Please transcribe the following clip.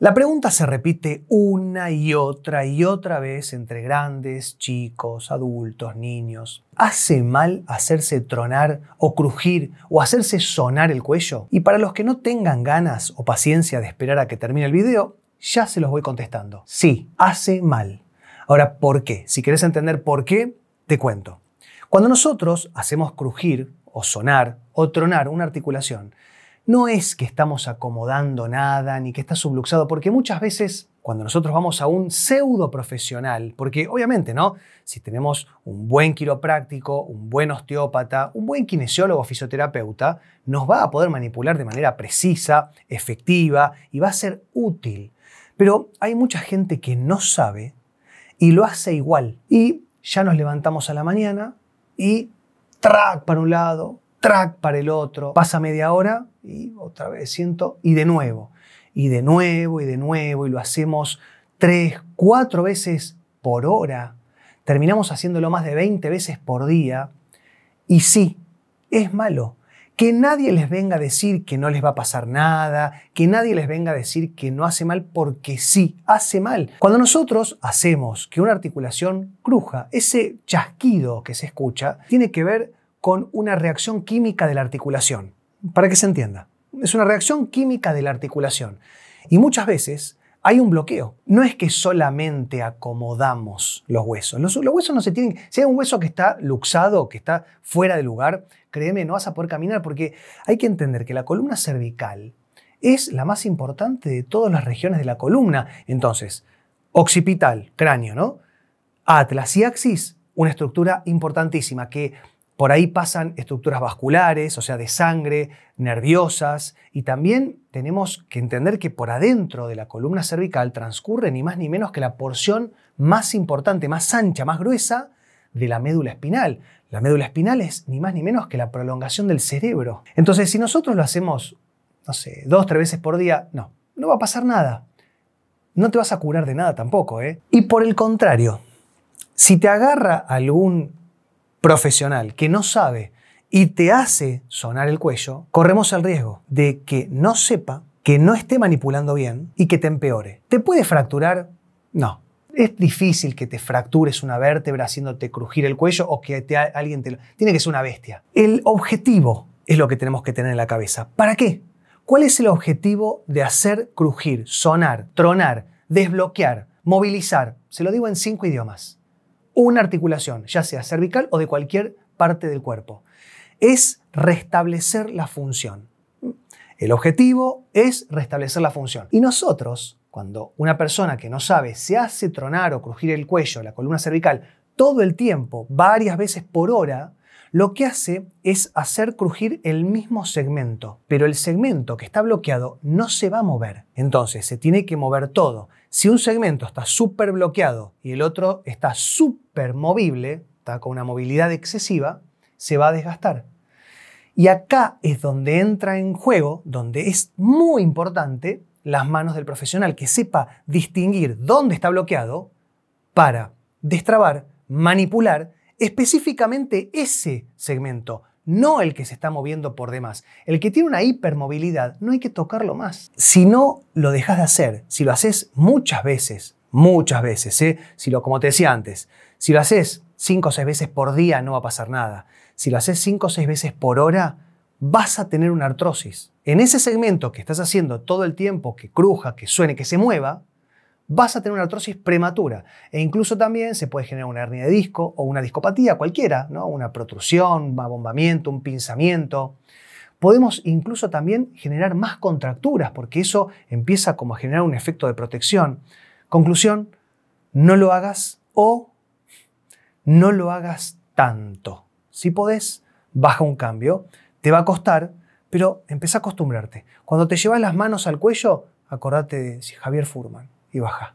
La pregunta se repite una y otra y otra vez entre grandes, chicos, adultos, niños. ¿Hace mal hacerse tronar o crujir o hacerse sonar el cuello? Y para los que no tengan ganas o paciencia de esperar a que termine el video, ya se los voy contestando. Sí, hace mal. Ahora, ¿por qué? Si quieres entender por qué, te cuento. Cuando nosotros hacemos crujir o sonar o tronar una articulación, no es que estamos acomodando nada ni que está subluxado, porque muchas veces cuando nosotros vamos a un pseudo profesional, porque obviamente, ¿no? Si tenemos un buen quiropráctico, un buen osteópata, un buen kinesiólogo fisioterapeuta, nos va a poder manipular de manera precisa, efectiva y va a ser útil. Pero hay mucha gente que no sabe y lo hace igual. Y ya nos levantamos a la mañana y track para un lado, track para el otro, pasa media hora y otra vez siento, y de nuevo, y de nuevo, y de nuevo, y lo hacemos tres, cuatro veces por hora. Terminamos haciéndolo más de 20 veces por día. Y sí, es malo. Que nadie les venga a decir que no les va a pasar nada, que nadie les venga a decir que no hace mal porque sí, hace mal. Cuando nosotros hacemos que una articulación cruja, ese chasquido que se escucha tiene que ver con una reacción química de la articulación. Para que se entienda. Es una reacción química de la articulación. Y muchas veces hay un bloqueo. No es que solamente acomodamos los huesos. Los, huesos no se tienen... Si hay un hueso que está luxado, que está fuera de lugar, créeme, no vas a poder caminar porque hay que entender que la columna cervical es la más importante de todas las regiones de la columna. Entonces, occipital, cráneo, ¿no? Atlas y axis, una estructura importantísima que por ahí pasan estructuras vasculares, o sea, de sangre, nerviosas, y también tenemos que entender que por adentro de la columna cervical transcurre ni más ni menos que la porción más importante, más ancha, más gruesa de la médula espinal. La médula espinal es ni más ni menos que la prolongación del cerebro. Entonces, si nosotros lo hacemos, no sé, dos, tres veces por día, no, no va a pasar nada. No te vas a curar de nada tampoco, ¿eh? Y por el contrario, si te agarra algún profesional que no sabe y te hace sonar el cuello, corremos el riesgo de que no sepa, que no esté manipulando bien y que te empeore. ¿Te puede fracturar? No. Es difícil que te fractures una vértebra haciéndote crujir el cuello o que alguien te lo... Tiene que ser una bestia. El objetivo es lo que tenemos que tener en la cabeza. ¿Para qué? ¿Cuál es el objetivo de hacer crujir, sonar, tronar, desbloquear, movilizar? Se lo digo en cinco idiomas una articulación, ya sea cervical o de cualquier parte del cuerpo. Es restablecer la función. El objetivo es restablecer la función. Y nosotros, cuando una persona que no sabe se hace tronar o crujir el cuello, la columna cervical, todo el tiempo, varias veces por hora, lo que hace es hacer crujir el mismo segmento, pero el segmento que está bloqueado no se va a mover. Entonces se tiene que mover todo. Si un segmento está súper bloqueado y el otro está súper movible, está con una movilidad excesiva, se va a desgastar. Y acá es donde entra en juego, donde es muy importante las manos del profesional, que sepa distinguir dónde está bloqueado para destrabar, manipular específicamente ese segmento, no el que se está moviendo por demás. El que tiene una hipermovilidad, no hay que tocarlo más. Si no lo dejas de hacer, si lo haces muchas veces, muchas veces, ¿eh? si lo, como te decía antes, si lo haces cinco o seis veces por día no va a pasar nada. Si lo haces cinco o seis veces por hora, vas a tener una artrosis. En ese segmento que estás haciendo todo el tiempo, que cruja, que suene, que se mueva, vas a tener una artrosis prematura. E incluso también se puede generar una hernia de disco o una discopatía cualquiera, ¿no? una protrusión, un abombamiento, un pinzamiento. Podemos incluso también generar más contracturas porque eso empieza como a generar un efecto de protección. Conclusión, no lo hagas o no lo hagas tanto. Si podés, baja un cambio. Te va a costar, pero empieza a acostumbrarte. Cuando te llevas las manos al cuello, acordate de Javier Furman y baja.